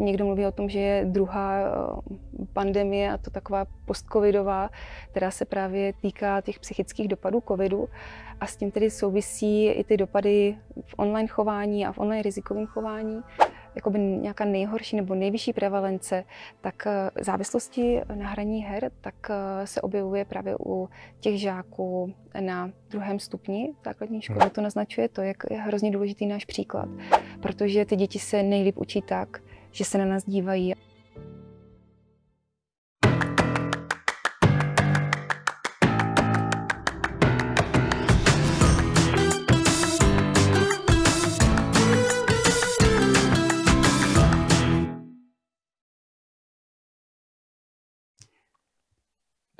někdo mluví o tom, že je druhá eh, pandemie a to taková postcovidová, která se právě týká těch psychických dopadů covidu a s tím tedy souvisí i ty dopady v online chování a v online rizikovém chování jakoby nějaká nejhorší nebo nejvyšší prevalence, tak eh, závislosti na hraní her, tak eh, se objevuje právě u těch žáků na druhém stupni základní školy. Hmm. To naznačuje to, jak je hrozně důležitý náš příklad, protože ty děti se nejlíp učí tak, že se na nás dívají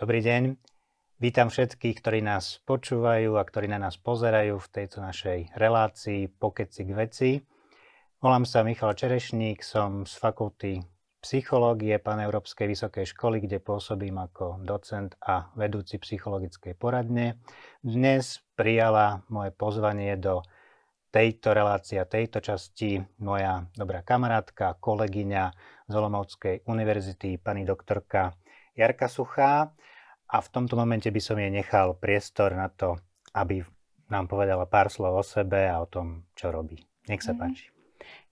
Dobrý deň. Vítam všetkých, ktorí nás počúvajú a ktorí na nás pozerajú v tejto našej relácii Pokeci k veci. Volám sa Michal Čerešník, som z fakulty psychológie Paneurópskej vysokej školy, kde pôsobím ako docent a vedúci psychologickej poradne. Dnes prijala moje pozvanie do tejto relácie, tejto časti moja dobrá kamarátka, kolegyňa z Olomovskej univerzity, pani doktorka Jarka Suchá a v tomto momente by som jej nechal priestor na to, aby nám povedala pár slov o sebe a o tom, čo robí. Nech sa mm. páči.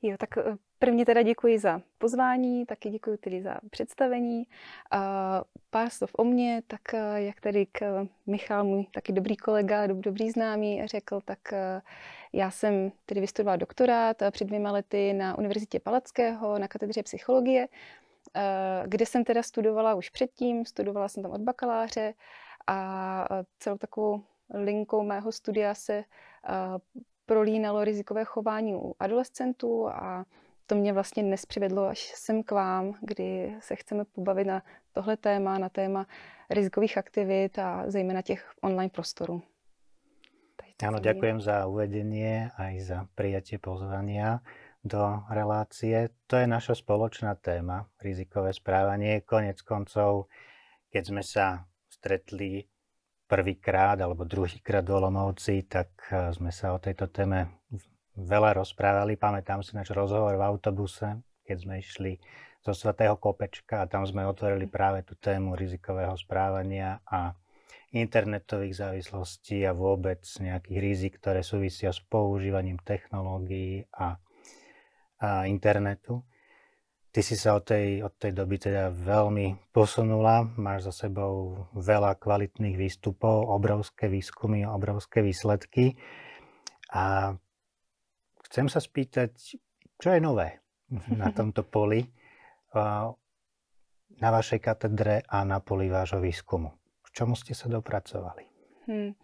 Jo, tak eh, prvně teda děkuji za pozvání, taky děkuji tedy za představení. Pár slov o mně, tak eh, jak tady k Michal, můj taky dobrý kolega, dobrý známý, řekl, tak eh, já jsem tedy vystudovala doktorát před dvěma lety na Univerzitě Palackého na katedře psychologie Eh, kde jsem teda studovala už předtím, studovala jsem tam od bakaláře a eh, celou takovou linkou mého studia se eh, prolínalo rizikové chování u adolescentů a to mě vlastně dnes přivedlo až sem k vám, kdy se chceme pobavit na tohle téma, na téma rizikových aktivit a zejména těch online prostorů. Áno, ďakujem za uvedenie aj za prijatie pozvania do relácie. To je naša spoločná téma, rizikové správanie. Konec koncov, keď sme sa stretli prvýkrát alebo druhýkrát do Lomovci, tak eh, sme sa o tejto téme veľa rozprávali. Pamätám si náš rozhovor v autobuse, keď sme išli zo Svatého Kopečka a tam sme otvorili práve tú tému rizikového správania a internetových závislostí a vôbec nejakých rizik, ktoré súvisia s používaním technológií a a internetu. Ty si sa od tej, od tej doby teda veľmi posunula, máš za sebou veľa kvalitných výstupov, obrovské výskumy, obrovské výsledky. A chcem sa spýtať, čo je nové na tomto poli, na vašej katedre a na poli vášho výskumu. K čomu ste sa dopracovali? Hmm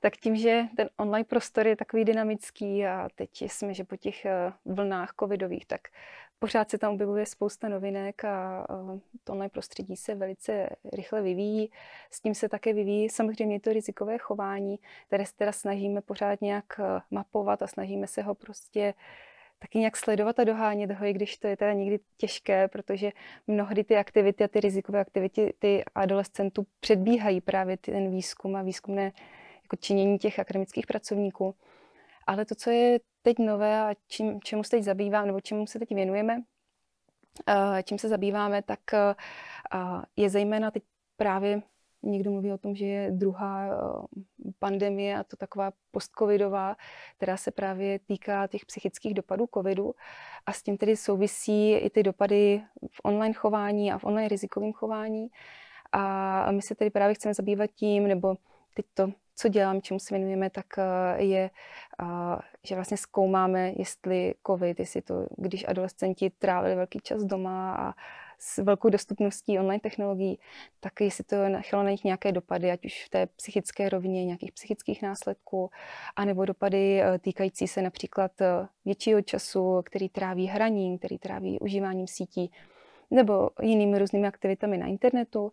tak tím, že ten online prostor je takový dynamický a teď jsme, že po těch eh, vlnách covidových, tak pořád se tam objevuje spousta novinek a to online prostředí se velice rychle vyvíjí. S tím se také vyvíjí samozřejmě to rizikové chování, které se teda snažíme pořád nějak eh, mapovat a snažíme se ho prostě taky nějak sledovat a dohánět ho, i když to je teda někdy těžké, protože mnohdy ty aktivity a ty rizikové aktivity ty adolescentů předbíhají právě ten výzkum a výzkumné jako činění těch akademických pracovníků. Ale to, co je teď nové a čím, čemu se teď zabýváme, nebo čemu se teď věnujeme, čím se zabýváme, tak je zejména teď právě někdo mluví o tom, že je druhá pandemie a to taková postcovidová, která se právě týká těch psychických dopadů covidu a s tím tedy souvisí i ty dopady v online chování a v online rizikovém chování. A my se tedy právě chceme zabývat tím, nebo teď to co dělám, čemu se věnujeme, tak eh, je, eh, že vlastně zkoumáme, jestli COVID, jestli to, když adolescenti trávili velký čas doma a s velkou dostupností online technologií, tak jestli to chtělo na nich nějaké dopady, ať už v té psychické rovině, nějakých psychických následků, anebo dopady eh, týkající se například většího času, který tráví hraním, který tráví užíváním sítí, nebo jinými různými aktivitami na internetu.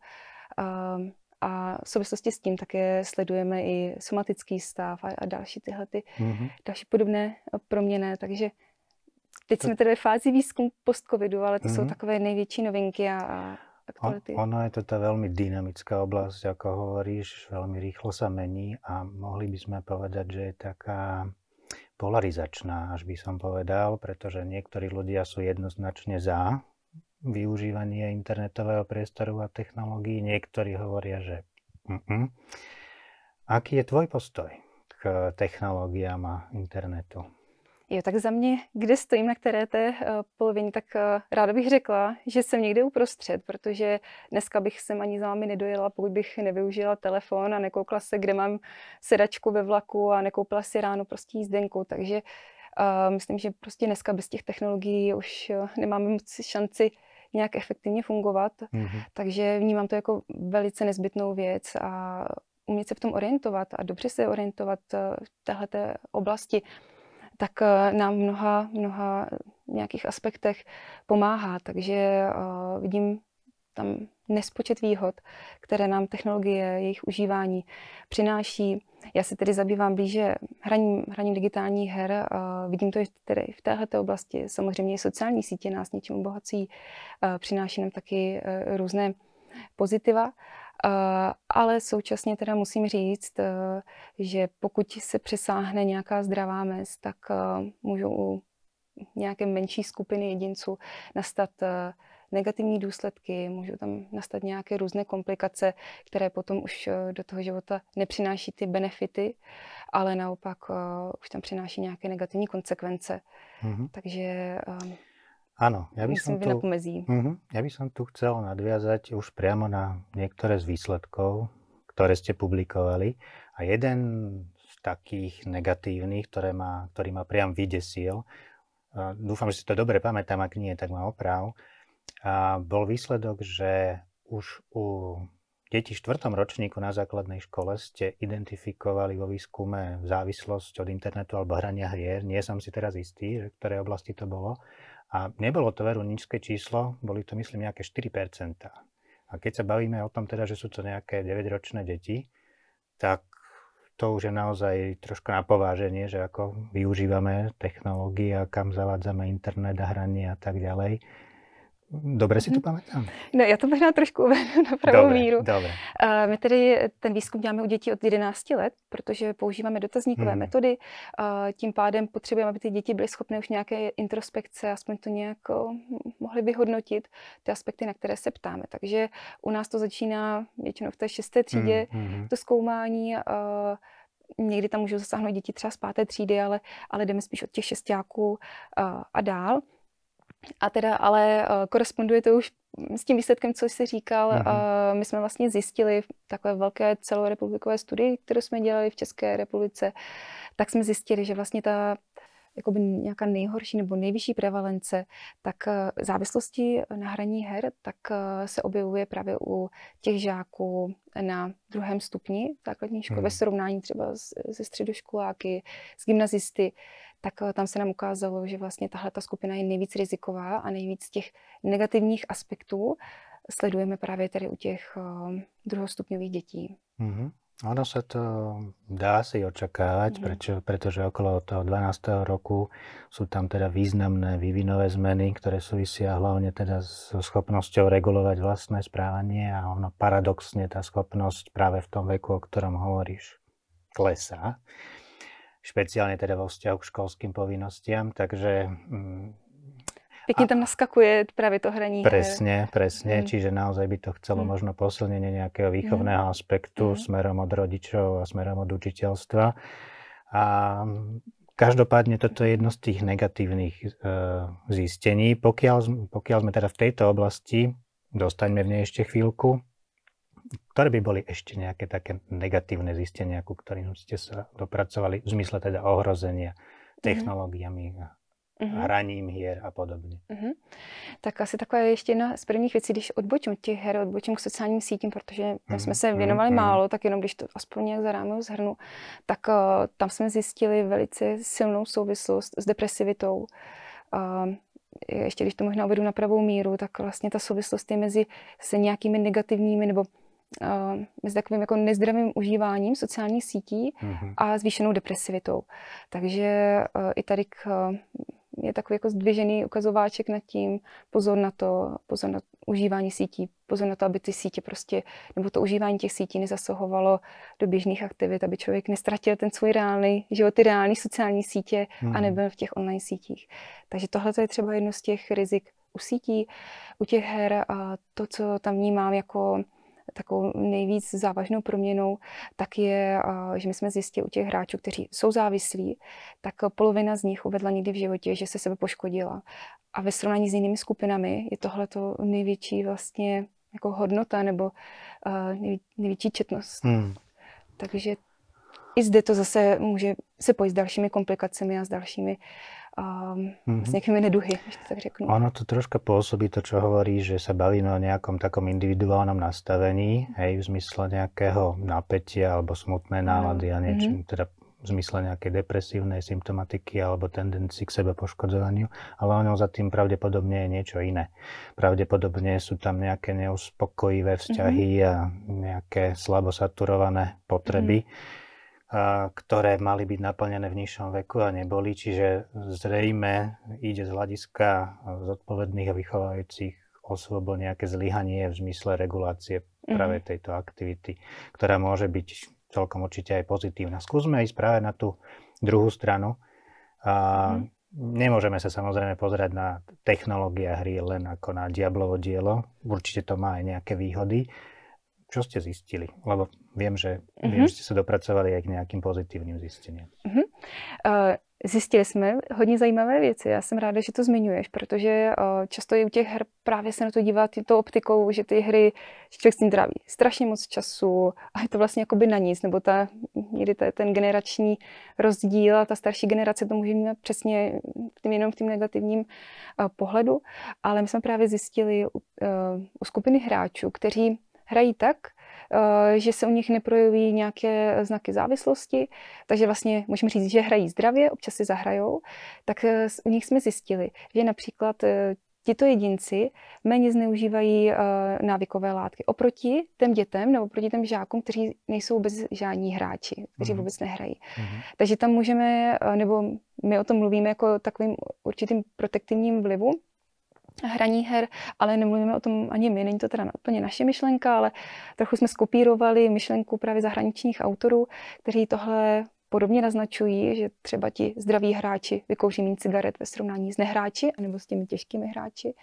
A v souvislosti s tím také sledujeme i somatický stav a, a další tyhle ty mm-hmm. další podobné proměny. Takže teď to... jsme tedy ve fázi výzkum post-covidu, ale to mm-hmm. jsou mhm. takové největší novinky a, a aktuality. Ono je to ta velmi dynamická oblast, jako hovoríš, velmi rýchlo sa mení a mohli by sme povedať, že je taká polarizačná, až by som povedal, pretože niektorí ľudia sú jednoznačne za využívanie internetového priestoru a technológií. Niektorí hovoria, že mm-mm. Aký je tvoj postoj k technologiám a internetu? Jo, tak za mě, kde stojím na které té uh, polovině, tak uh, ráda bych řekla, že jsem někde uprostřed, protože dneska bych sem ani za vámi nedojela, pokud bych nevyužila telefon a nekoukla se, kde mám sedačku ve vlaku a nekoupila si ráno prostě jízdenku, takže uh, myslím, že prostě dneska bez těch technologií už nemáme moc šanci nějak efektivně fungovat, mm-hmm. takže vnímám to jako velice nezbytnou věc a umět se v tom orientovat a dobře se orientovat v této oblasti tak eh, nám v mnoha, mnoha nějakých aspektech pomáhá. Takže uh, vidím tam nespočet výhod, které nám technologie, jejich užívání přináší. Já se tedy zabývám blíže hraním, hraním digitálních her. Vidím to tedy v této oblasti. Samozřejmě sociální sítě nás něčím obohací, přináší nám taky uh, různé pozitiva. Eh, ale současně teda musím říct, eh, že pokud se přesáhne nějaká zdravá mez, tak můžou u nějaké menší skupiny jedinců nastat negativní důsledky, můžou tam nastat nějaké různé komplikace, které potom už do toho života nepřináší ty benefity, ale naopak už tam přináší nějaké negativní konsekvence. Mm-hmm. Takže Áno, ja by, som tu, uh-huh, ja by som tu chcel nadviazať už priamo na niektoré z výsledkov, ktoré ste publikovali. A jeden z takých negatívnych, ktoré ma, ktorý ma priam vydesil, a dúfam, že si to dobre pamätám, ak nie, tak ma oprav, a bol výsledok, že už u detí v štvrtom ročníku na základnej škole ste identifikovali vo výskume závislosť od internetu alebo hrania hier. Nie som si teraz istý, že ktoré oblasti to bolo, a nebolo to veru nízke číslo, boli to myslím nejaké 4%. A keď sa bavíme o tom teda, že sú to nejaké 9-ročné deti, tak to už je naozaj troška na pováženie, že ako využívame technológie a kam zavádzame internet a hranie a tak ďalej. Dobře si to pamatám. No, já to možná trošku uvedu na pravou dobre, míru. Dobre. My tedy ten výzkum děláme u dětí od 11 let, protože používáme dotazníkové hmm. metody. Tím pádem potřebujeme, aby ty děti byly schopné už nějaké introspekce, aspoň to nějak mohly vyhodnotit, ty aspekty, na které se ptáme. Takže u nás to začíná většinou v té šesté třídě, hmm. to zkoumání. Někdy tam můžou zasáhnout děti třeba z páté třídy, ale, ale jdeme spíš od těch šestáků a dál. A teda ale uh, koresponduje to už s tím výsledkem, co jsi říkal. Mm-hmm. My jsme vlastně zjistili v takové velké celorepublikové studii, kterou jsme dělali v České republice, tak jsme zjistili, že vlastně ta jakoby nějaká nejhorší nebo nejvyšší prevalence, tak uh, závislosti na hraní her, tak se objevuje právě u těch žáků na druhém stupni základní školy, mm. ve srovnání třeba se středoškoláky, s gymnazisty tak eh, tam se nám ukázalo, že vlastně tahle ta skupina je nejvíc riziková a nejvíc těch negativních aspektů sledujeme právě tady u těch uh, druhostupňových dětí. Mm-hmm. Ono sa to dá si očakávať, mm. prečo, pretože okolo toho 12. roku sú tam teda významné vývinové zmeny, ktoré súvisia hlavne teda so schopnosťou regulovať vlastné správanie a ono paradoxne tá schopnosť práve v tom veku, o ktorom hovoríš, klesá špeciálne teda vo vzťahu k školským povinnostiam, takže... Mm, Pekne tam naskakuje práve to hraní. Presne, presne, mm. čiže naozaj by to chcelo mm. možno posilnenie nejakého výchovného mm. aspektu mm. smerom od rodičov a smerom od učiteľstva. A každopádne toto je jedno z tých negatívnych e, zistení. Pokiaľ, pokiaľ sme teda v tejto oblasti, dostaňme v nej ešte chvíľku, ktoré by boli ešte nejaké také negatívne zistenia, ku ktorým ste sa dopracovali v zmysle teda ohrozenia mhm. technológiami a mm-hmm. hraním hier a podobně. Mm-hmm. Tak asi taková je ještě jedna z prvních věcí, když odbočím od těch her, odbočím k sociálním sítím, protože mm-hmm. jsme se věnovali mm-hmm. málo, tak jenom když to aspoň nějak za rámou zhrnu, tak uh, tam jsme zjistili velice silnou souvislost s depresivitou. Uh, ještě když to možná uvedu na pravou míru, tak vlastně ta souvislost je mezi se nějakými negativními nebo uh, s takovým jako nezdravým užíváním sociálních sítí mm-hmm. a zvýšenou depresivitou. Takže uh, i tady k, uh, je takový jako zdvižený ukazováček nad tím, pozor na to, pozor na užívání sítí, pozor na to, aby ty sítě prostě, nebo to užívání těch sítí nezasahovalo do běžných aktivit, aby člověk nestratil ten svůj reálný život, ty reální sociální sítě mm. a mhm. nebyl v těch online sítích. Takže tohle je třeba jedno z těch rizik usítí. U těch her a to, co tam vnímám jako takovou nejvíc závažnou proměnou, tak je, že my jsme zjistili u těch hráčů, kteří jsou závislí, tak polovina z nich uvedla někdy v životě, že se sebe poškodila. A ve srovnání s jinými skupinami je tohle to největší vlastně jako hodnota nebo největší četnost. Hmm. Takže i zde to zase může se pojít s dalšími komplikacemi a s dalšími um, mm-hmm. s nejakými neduhy, když to tak řeknu. Ono to troška pôsobí to, čo hovorí, že sa bavíme o nejakom takom individuálnom nastavení, hej, v zmysle nejakého napätia alebo smutné nálady a niečo, mm-hmm. teda v zmysle nejakej depresívnej symptomatiky alebo tendencii k sebe poškodzovaniu, ale ono za tým pravdepodobne je niečo iné. Pravdepodobne sú tam nejaké neuspokojivé vzťahy mm-hmm. a nejaké slabo saturované potreby, mm-hmm ktoré mali byť naplnené v nižšom veku a neboli. Čiže zrejme ide z hľadiska zodpovedných a vychovajúcich osôb o nejaké zlyhanie v zmysle regulácie mm-hmm. práve tejto aktivity, ktorá môže byť celkom určite aj pozitívna. Skúsme ísť práve na tú druhú stranu. A mm-hmm. Nemôžeme sa samozrejme pozerať na technológia hry len ako na diablovo dielo. Určite to má aj nejaké výhody. Čo ste zistili? Lebo viem, že, mm-hmm. viem, že ste sa dopracovali aj k nějakým pozitivním zjištěním. Mm-hmm. Uh, zjistili jsme hodně zajímavé věci. Já jsem ráda, že to zmiňuješ, protože uh, často i u těch her právě se na to dívá tou optikou, že ty hry, že člověk s tím tráví strašně moc času a je to vlastně jakoby na nic, nebo ta, někdy ta, ten generační rozdíl a ta starší generace to může mít přesně tím, jenom v tím negativním uh, pohledu. Ale my jsme právě zjistili u, uh, u skupiny hráčů, kteří hrají tak, eh, že se u nich neprojeví nějaké znaky závislosti, takže vlastně můžeme říct, že hrají zdravě, občas si zahrajou, tak eh, u nich jsme zjistili, že například eh, tito jedinci méně zneužívají návykové látky oproti těm dětem nebo oproti těm žákům, kteří nejsou vůbec žádní hráči, kteří mm-hmm. vůbec nehrají. Mm-hmm. Takže tam můžeme, nebo my o tom mluvíme jako takovým určitým protektivním vlivu, hraní her, ale nemluvíme o tom ani my, není to teda úplně naše myšlenka, ale trochu jsme skopírovali myšlenku právě zahraničních autorů, kteří tohle podobně naznačují, že třeba ti zdraví hráči vykouří méně cigaret ve srovnání s nehráči anebo s těmi těžkými hráči.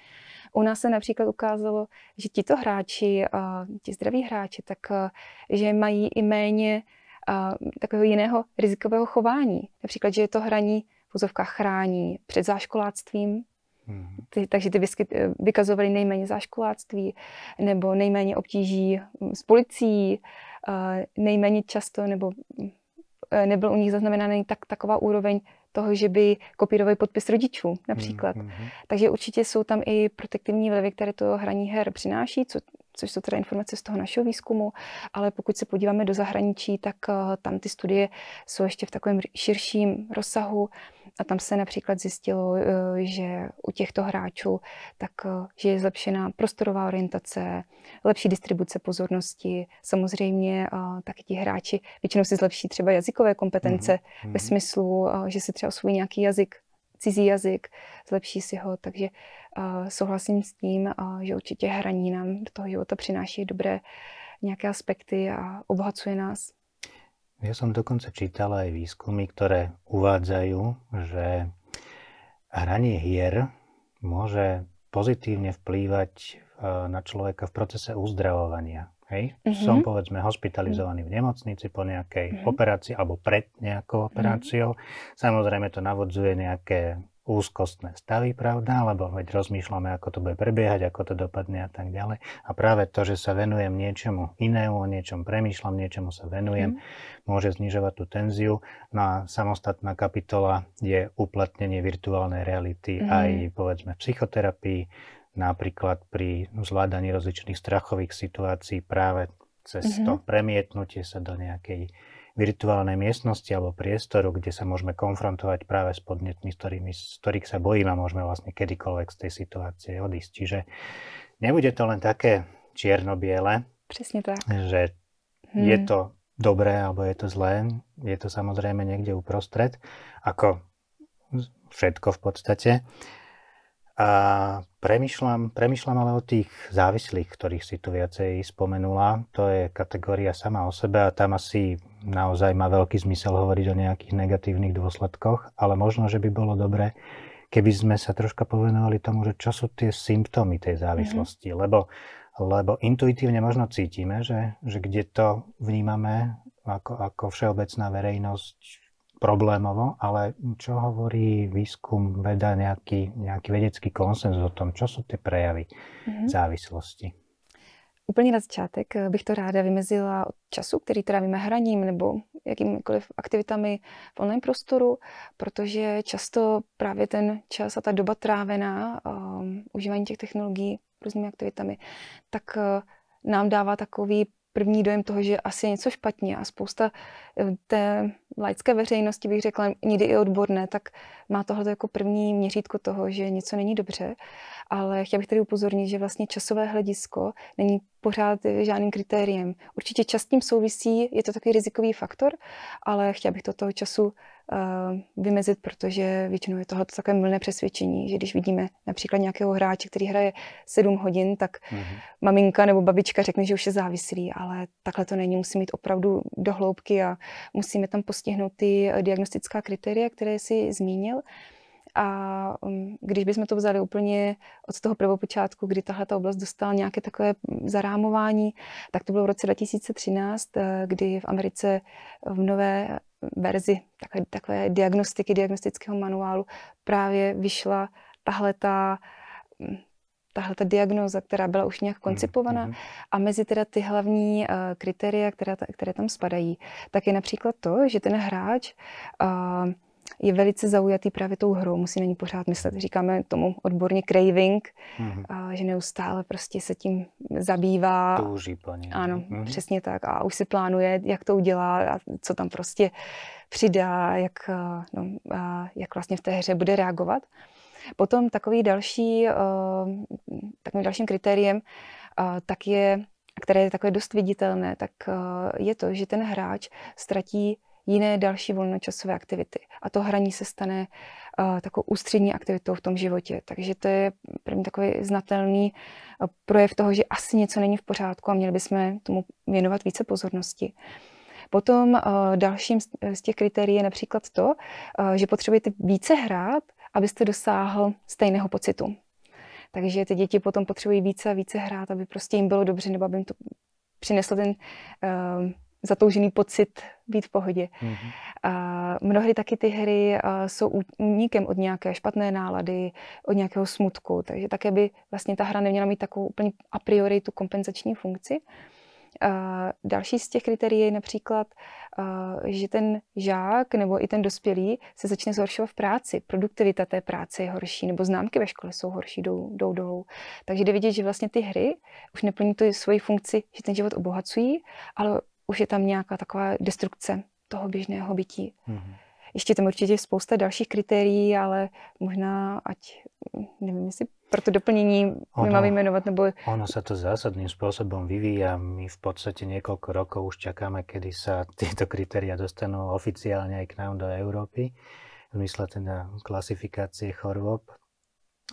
U nás se například ukázalo, že tito hráči, ti zdraví hráči, tak že mají i méně takového jiného rizikového chování. Například, že je to hraní v chrání před záškoláctvím. Ty, takže ty vyskyt, eh, vykazovaly nejméně záškoláctví nebo nejméně obtíží mm, s policií, nejméně často nebo eh, nebyl u nich zaznamenaný tak, taková úroveň toho, že by kopírovali podpis rodičů například. Mm-hmm. Takže určitě jsou tam i protektivní vlivy, které to hraní her přináší, co, což jsou teda informace z toho našeho výzkumu, ale pokud se podíváme do zahraničí, tak uh, tam ty studie jsou ještě v takovém širším rozsahu a tam se například zjistilo, uh, že u těchto hráčů tak, uh, že je zlepšená prostorová orientace, lepší distribuce pozornosti, samozřejmě taky ti hráči většinou si zlepší třeba jazykové kompetence mm-hmm. ve smyslu, že si třeba osvojí nějaký jazyk, cizí jazyk, zlepší si ho, takže uh, souhlasím s tím, uh, že určitě hraní nám do toho života přináší dobré nějaké aspekty a obohacuje nás. Ja som dokonca čítal aj výskumy, ktoré uvádzajú, že hranie hier môže pozitívne vplývať na človeka v procese uzdravovania. Hej? Mm-hmm. Som povedzme hospitalizovaný v nemocnici po nejakej mm-hmm. operácii alebo pred nejakou operáciou. Mm-hmm. Samozrejme to navodzuje nejaké úzkostné stavy, pravda, lebo veď rozmýšľame, ako to bude prebiehať, ako to dopadne a tak ďalej. A práve to, že sa venujem niečomu inému, o niečom premýšľam, niečomu sa venujem, mm. môže znižovať tú tenziu. No a samostatná kapitola je uplatnenie virtuálnej reality mm. aj povedzme v psychoterapii, napríklad pri zvládaní rozličných strachových situácií práve cez mm-hmm. to premietnutie sa do nejakej virtuálnej miestnosti alebo priestoru, kde sa môžeme konfrontovať práve s podnetmi, s ktorými, z ktorých sa bojím a môžeme vlastne kedykoľvek z tej situácie odísť. Čiže nebude to len také čierno-biele, Přesně tak. že hmm. je to dobré alebo je to zlé. Je to samozrejme niekde uprostred, ako všetko v podstate. A premyšľam, premyšľam ale o tých závislých, ktorých si tu viacej spomenula. To je kategória sama o sebe a tam asi naozaj má veľký zmysel hovoriť o nejakých negatívnych dôsledkoch, ale možno, že by bolo dobré, keby sme sa troška povenovali tomu, že čo sú tie symptómy tej závislosti, mm-hmm. lebo, lebo intuitívne možno cítime, že, že kde to vnímame ako, ako všeobecná verejnosť problémovo, ale čo hovorí výskum, veda, nejaký, nejaký vedecký konsenzus o tom, čo sú tie prejavy mm-hmm. závislosti? Úplně na začátek bych to ráda vymezila od času, který trávíme hraním nebo jakýmikoliv aktivitami v online prostoru, protože často právě ten čas a ta doba trávená um, užívání těch technologií různými aktivitami, tak uh, nám dává takový první dojem toho, že asi je něco špatně a spousta eh, té laické veřejnosti, bych řekla, někdy i odborné, tak má tohle jako první měřítko toho, že něco není dobře. Ale chtěla bych tady upozornit, že vlastně časové hledisko není pořád žádným kritériem. Určitě čas tím souvisí, je to takový rizikový faktor, ale chtěla bych to toho času uh, vymezit, protože většinou je tohle takové mylné přesvědčení, že když vidíme například nějakého hráče, který hraje 7 hodin, tak mm-hmm. maminka nebo babička řekne, že už je závislý, ale takhle to není. Musí mít opravdu dohloubky a musíme tam postihnout ty diagnostická kritéria, které si zmínil. A um, když bychom to vzali úplně od toho prvopočátku, kdy tahle ta oblast dostala nějaké takové zarámování, tak to bylo v roce 2013, eh, kdy v Americe v nové verzi takové, takové diagnostiky, diagnostického manuálu právě vyšla tahle ta hm, tahle ta diagnóza, která byla už nějak koncipovaná. Mm-hmm. A mezi teda ty hlavní uh, kritéria, které, které tam spadají, tak je například to, že ten hráč uh, je velice zaujatý právě tou hrou, musí na ní pořád myslet. Říkáme tomu odborně craving, mm-hmm. a, že neustále prostě se tím zabývá. Touží po ní. Ano, mm-hmm. přesně tak. A už si plánuje, jak to udělá a co tam prostě přidá, jak, no, a jak vlastně v té hře bude reagovat. Potom takový další, takovým dalším kritériem tak je, které je takové dost viditelné, tak je to, že ten hráč ztratí jiné další volnočasové aktivity. A to hraní se stane uh, takovou ústřední aktivitou v tom životě. Takže to je první takový znatelný uh, projev toho, že asi něco není v pořádku a měli bychom tomu věnovat více pozornosti. Potom uh, dalším z, z těch kritérií je například to, uh, že potřebujete více hrát, abyste dosáhl stejného pocitu. Takže ty děti potom potřebují více a více hrát, aby prostě jim bylo dobře, nebo aby jim to přineslo ten uh, zatoužený pocit být v pohodě. Mm-hmm. A mnohdy taky ty hry jsou únikem od nějaké špatné nálady, od nějakého smutku, takže také by vlastně ta hra neměla mít takovou úplně a priori tu kompenzační funkci. A další z těch kritérií je například, že ten žák nebo i ten dospělý se začne zhoršovat v práci. Produktivita té práce je horší, nebo známky ve škole jsou horší, jdou, jdou dolů. Takže jde vidět, že vlastně ty hry už neplní tu svoji funkci, že ten život obohacují, ale už je tam nějaká taková destrukce toho běžného bytí. Mm-hmm. Ještě tam určitě spousta dalších kritérií, ale možná, ať nevím, jestli pro to doplnění ono, máme vyjmenovat, nebo... Ono sa to zásadným spôsobom vyvíja. My v podstate niekoľko rokov už čakáme, kedy sa tieto kritéria dostanú oficiálne aj k nám do Európy. V zmysle teda klasifikácie chorôb.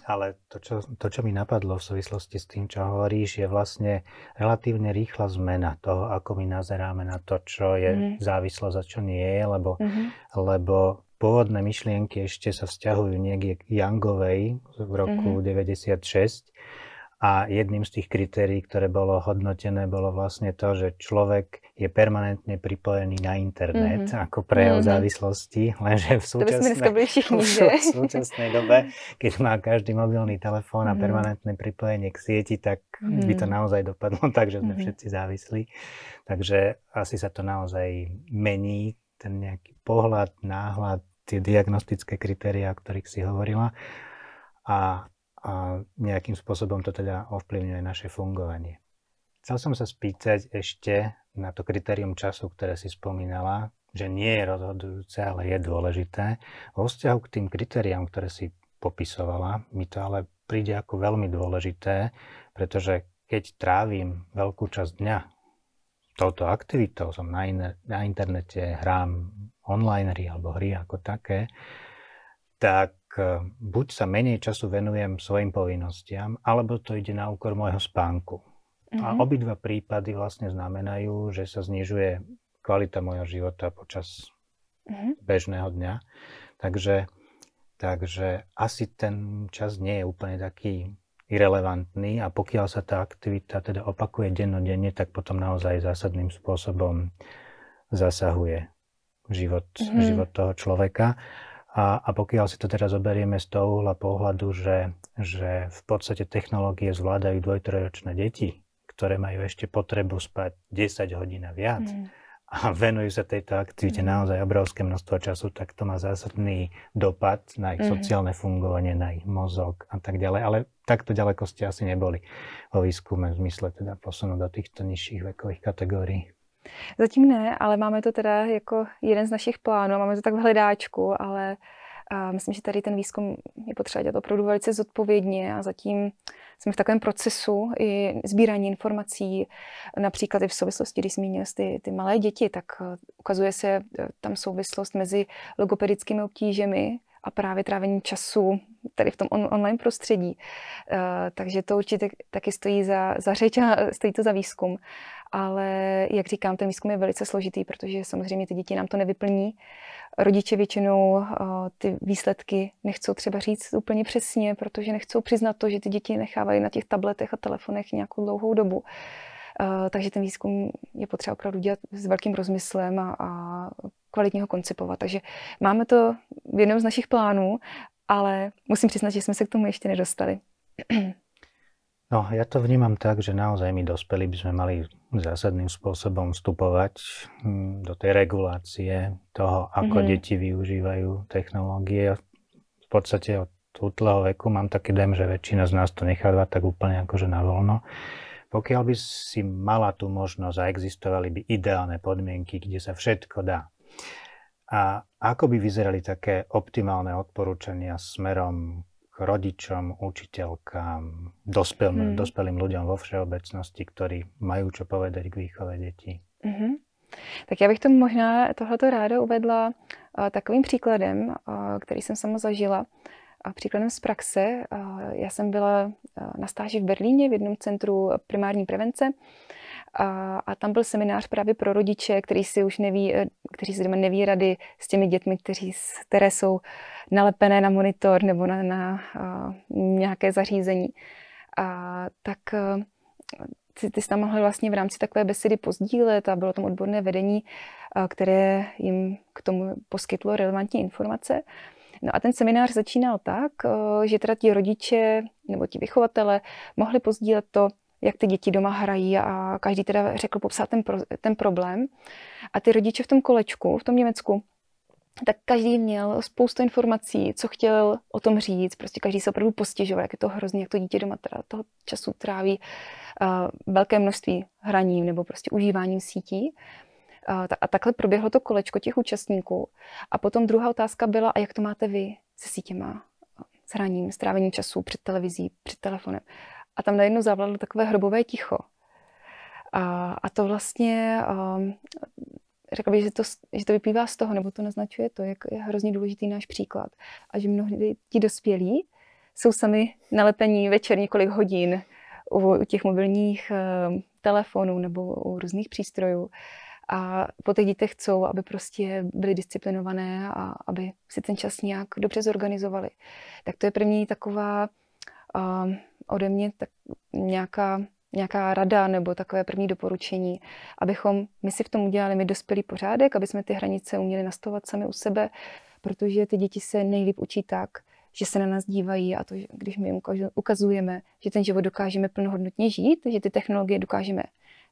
Ale to čo, to, čo mi napadlo v súvislosti s tým, čo hovoríš, je vlastne relatívne rýchla zmena toho, ako my nazeráme na to, čo je mm. závislosť a čo nie je, lebo, mm-hmm. lebo pôvodné myšlienky ešte sa vzťahujú niekde k Youngovej v roku mm-hmm. 96 a jedným z tých kritérií, ktoré bolo hodnotené, bolo vlastne to, že človek je permanentne pripojený na internet mm-hmm. ako prejav mm-hmm. závislosti, lenže v súčasnej, všichni, v dobe, keď má každý mobilný telefón a mm-hmm. permanentné pripojenie k sieti, tak mm-hmm. by to mhm. naozaj dopadlo tak, že sme mm-hmm. všetci závislí. Takže asi sa to naozaj mení, ten nejaký pohľad, náhľad, tie diagnostické kritériá, o ktorých si hovorila. A a nejakým spôsobom to teda ovplyvňuje naše fungovanie. Chcel som sa spýtať ešte na to kritérium času, ktoré si spomínala, že nie je rozhodujúce, ale je dôležité. Vo vzťahu k tým kritériám, ktoré si popisovala, mi to ale príde ako veľmi dôležité, pretože keď trávim veľkú časť dňa touto aktivitou, som na, in- na internete, hrám online hry alebo hry ako také, tak e, buď sa menej času venujem svojim povinnostiam, alebo to ide na úkor môjho spánku. Mm-hmm. A mhm. obidva prípady vlastne znamenajú, že sa znižuje kvalita môjho života počas mm-hmm. bežného dňa. Takže takže asi ten čas nie je úplne taký irrelevantný a pokiaľ sa tá aktivita teda opakuje dennodenne, tak potom naozaj zásadným spôsobom zasahuje život, mm. život toho človeka. A, a pokiaľ si to teraz zoberieme z toho uhla pohľadu, že, že v podstate technológie zvládajú dvojtrojročné deti, ktoré majú ešte potrebu spať 10 hodín a viac mm. a venujú sa tejto aktivite mm. naozaj obrovské množstvo času, tak to má zásadný dopad na ich mm. sociálne fungovanie, na ich mozog a tak ďalej. Ale takto ďaleko ste asi neboli vo výskume v zmysle teda posunu do týchto nižších vekových kategórií. Zatím ne, ale máme to teda jako jeden z našich plánů, máme to tak v hledáčku, ale a myslím, že tady ten výzkum je potřeba dělat opravdu velice zodpovědně a zatím jsme v takovém procesu i sbírání informací, například i v souvislosti, když zmínil ty, ty malé děti, tak eh, ukazuje se eh, tam souvislost mezi logopedickými obtížemi a právě trávením času tady v tom on, online prostředí. Uh, takže to určitě taky stojí za, za řeč a stojí to za výzkum. Ale jak říkám, ten výzkum je velice složitý, protože samozřejmě ty děti nám to nevyplní. Rodiče většinou uh, ty výsledky nechcou třeba říct úplně přesně, protože nechcou přiznat to, že ty děti nechávají na těch tabletech a telefonech nějakou dlouhou dobu. Uh, takže ten výzkum je potřeba opravdu dělat s velkým rozmyslem a, a kvalitně ho koncipovat. Takže máme to v jednom z našich plánů, ale musím přiznat, že jsme se k tomu ještě nedostali. No, ja to vnímam tak, že naozaj my dospelí by sme mali zásadným spôsobom vstupovať hm, do tej regulácie toho, ako mm-hmm. deti využívajú technológie. V podstate od útleho veku mám taký dem, že väčšina z nás to necháva tak úplne akože na voľno. Pokiaľ by si mala tú možnosť a existovali by ideálne podmienky, kde sa všetko dá, a ako by vyzerali také optimálne odporúčania smerom k rodičom, učiteľkám, dospelým, hmm. dospelým ľuďom vo všeobecnosti, ktorí majú čo povedať k výchove detí? Mm-hmm. Tak já bych to možná tohleto ráda uvedla uh, takovým příkladem, uh, který jsem sama zažila. A příkladem z praxe, já jsem byla na stáži v Berlíně v jednom centru primární prevence a, a tam byl seminář právě pro rodiče, kteří si už neví, eh, kteří si doma neví rady s těmi dětmi, kteří, které jsou nalepené na monitor nebo na, na a, nějaké zařízení. A tak a, ty, ty jsi tam mohli vlastně v rámci takové besedy pozdílet a bylo tam odborné vedení, které jim k tomu poskytlo relevantní informace. No a ten seminář začínal tak, že teda ti rodiče nebo ti vychovatele mohli pozdílet to, jak ty děti doma hrají a každý teda řekl popsat ten, pro, ten problém. A ty rodiče v tom kolečku, v tom Německu, tak každý měl spoustu informací, co chtěl o tom říct. Prostě každý se opravdu postěžoval, jak je to hrozně, jak to dítě doma teda toho času tráví uh, velké množství hraním nebo prostě užíváním sítí. Uh, a takhle proběhlo to kolečko těch účastníků. A potom druhá otázka byla, a jak to máte vy se sítěma, s hraním, s trávením času před televizí, před telefonem a tam najednou zavládlo takové hrobové ticho. A, a to vlastně, um, řekla bych, že to, že to vyplývá z toho, nebo to naznačuje to, jak je hrozně důležitý náš příklad. A že mnohdy ti dospělí jsou sami nalepení večer několik hodin u, u těch mobilních uh, telefonů nebo u různých přístrojů. A po těch dětech chcou, aby prostě byly disciplinované a aby si ten čas nějak dobře zorganizovali. Tak to je první taková uh, ode mě tak nějaká, nějaká rada nebo takové první doporučení, abychom my si v tom udělali my dospělý pořádek, aby jsme ty hranice uměli nastavovat sami u sebe, protože ty děti se nejlíp učí tak, že se na nás dívají a to, když my jim ukazujeme, že ten život dokážeme plnohodnotně žít, že ty technologie dokážeme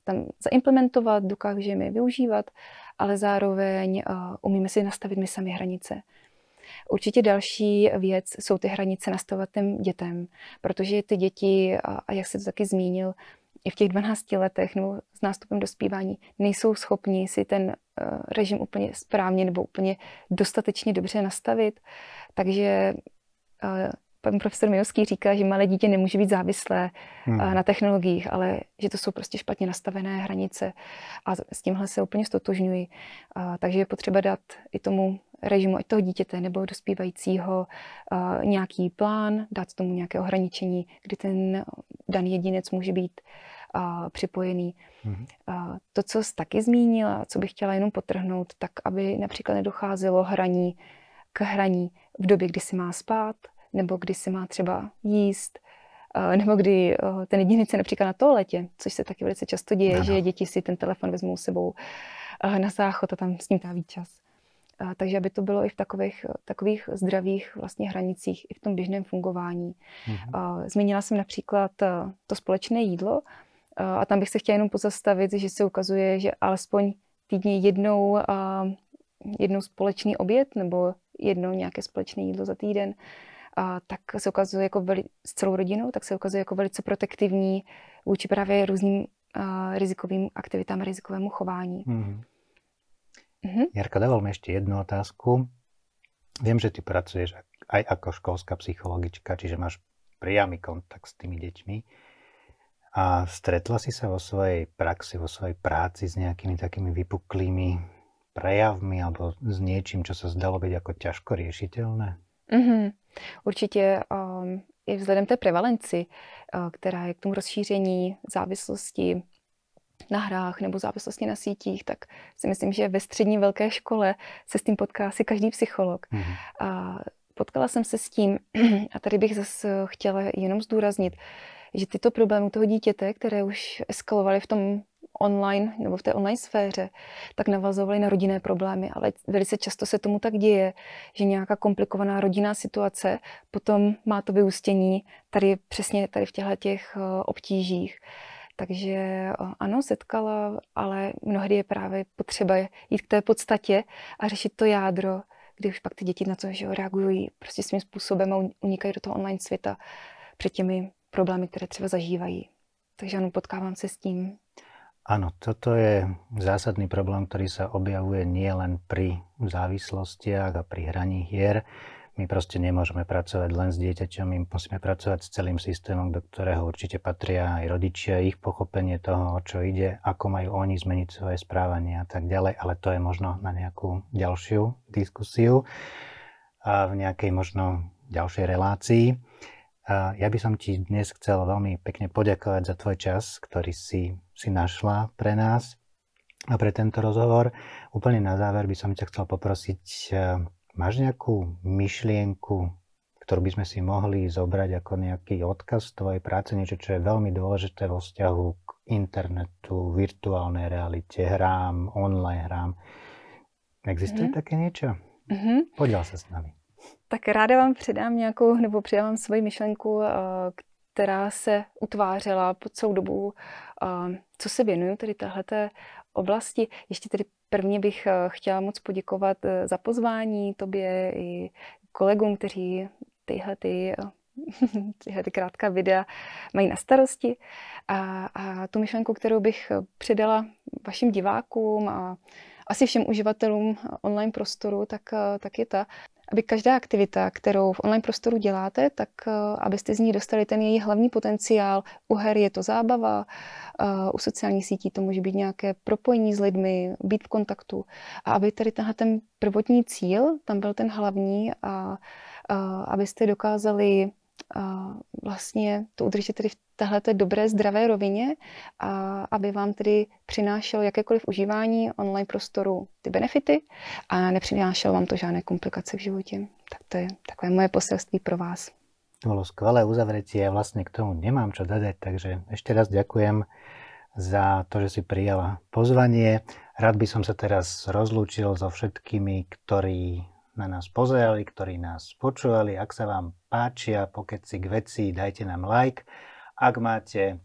tam zaimplementovat, dokážeme je využívat, ale zároveň uh, umíme si nastavit my sami hranice. Určitě další věc jsou ty hranice nastavovat těm dětem, protože ty děti, a jak se to taky zmínil, i v těch 12 letech nebo s nástupem dospívání nejsou schopni si ten eh, režim úplně správně nebo úplně dostatečně dobře nastavit. Takže eh, pan profesor Mijovský říká, že malé dítě nemůže být závislé hmm. na technologiích, ale že to jsou prostě špatně nastavené hranice a s tímhle se úplně stotožňuji. Takže je potřeba dát i tomu režimu, ať toho dítěte nebo dospívajícího, nějaký plán, dát tomu nějaké ohraničení, kdy ten daný jedinec může být připojený. Hmm. To, co jsi taky zmínila, co bych chtěla jenom potrhnout, tak aby například nedocházelo hraní k hraní v době, kdy si má spát, nebo kdy si má třeba jíst, nebo kdy ten jedinec je například na toaletě, což se taky velice často děje, ano. že děti si ten telefon vezmou sebou na záchod a tam s ním tráví čas. Takže aby to bylo i v takových, takových zdravých vlastně hranicích, i v tom běžném fungování. Mhm. Zmínila jsem například to společné jídlo a tam bych se chtěla jenom pozastavit, že se ukazuje, že alespoň týdně jednou, jednou společný oběd nebo jednou nějaké společné jídlo za týden, a tak se ukazuje jako veli, s celou rodinou, tak se ukazuje jako velice protektivní vůči právě různým uh, rizikovým aktivitám, rizikovému chování. Mm-hmm. Mm-hmm. Jarka, dával mi ešte jednu otázku. Viem, že ty pracuješ aj ako školská psychologička, čiže máš priamy kontakt s tými deťmi. A stretla si sa vo svojej praxi, vo svojej práci s nejakými takými vypuklými prejavmi alebo s niečím, čo sa zdalo byť ako ťažko riešiteľné? Mm-hmm. Určitě um, i vzhledem té prevalenci, uh, která je k tomu rozšíření závislosti na hrách nebo závislosti na sítích, tak si myslím, že ve střední velké škole se s tím potká asi každý psycholog. Mm-hmm. A potkala jsem se s tím, a tady bych zase chtěla jenom zdůraznit, že tyto problémy toho dítěte, které už eskalovaly v tom online nebo v té online sféře, tak navazovaly na rodinné problémy, ale velice často se tomu tak děje, že nějaká komplikovaná rodinná situace potom má to vyústění tady přesně tady v těchto těch eh, obtížích. Takže eh, ano, setkala, ale mnohdy je právě potřeba jít k té podstatě a řešit to jádro, kdy už pak ty děti na to že reagují prostě svým způsobem a unikají do toho online světa před těmi problémy, které třeba zažívají. Takže ano, potkávám se s tím. Áno, toto je zásadný problém, ktorý sa objavuje nielen pri závislostiach a pri hraní hier, my proste nemôžeme pracovať len s dieťaťom, my musíme pracovať s celým systémom, do ktorého určite patria aj rodičia, ich pochopenie toho, o čo ide, ako majú oni zmeniť svoje správanie a tak ďalej, ale to je možno na nejakú ďalšiu diskusiu a v nejakej možno ďalšej relácii. A ja by som ti dnes chcel veľmi pekne poďakovať za tvoj čas, ktorý si, si našla pre nás a pre tento rozhovor. Úplne na záver by som ťa chcel poprosiť Máš nejakú myšlienku, ktorú by sme si mohli zobrať ako nejaký odkaz tvojej práce, niečo, čo je veľmi dôležité vo vzťahu k internetu, virtuálnej realite, hrám, online hrám. Existuje mm. také niečo? Mm-hmm. Poděl se s nami. Tak ráda vám předám nějakou, nebo předám svoji myšlenku, eh, která se utvářela po celou dobu, eh, co se věnuju tedy téhleté oblasti. Ještě tedy prvně bych eh, chtěla moc poděkovat za pozvání tobě i kolegům, kteří tyhle ty tyhle ty krátká videa mají na starosti. A, a tu myšlenku, kterou bych předala vašim divákům a asi všem uživatelům online prostoru, tak, tak je ta, aby každá aktivita, kterou v online prostoru děláte, tak eh, abyste z ní dostali ten její hlavní potenciál. U her je to zábava, eh, u sociálních sítí to může být nějaké propojení s lidmi, být v kontaktu. A aby tady tenhle ten prvotní cíl, tam byl ten hlavní a, a abyste dokázali vlastně to udržet tedy v téhle dobré, zdravé rovině a aby vám tedy přinášel jakékoliv užívání online prostoru ty benefity a nepřinášel vám to žádné komplikace v životě. Tak to je takové moje poselství pro vás. To bolo skvelé uzavretie, ja vlastne k tomu nemám čo dodať, takže ešte raz ďakujem za to, že si prijala pozvanie. Rád by som sa teraz rozlúčil so všetkými, ktorí na nás pozerali, ktorí nás počúvali. Ak sa vám páčia pokeci k veci, dajte nám like. Ak máte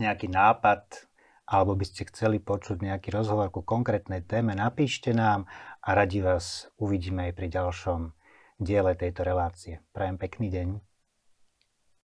nejaký nápad alebo by ste chceli počuť nejaký rozhovor ku konkrétnej téme, napíšte nám a radi vás uvidíme aj pri ďalšom diele tejto relácie. Prajem pekný deň.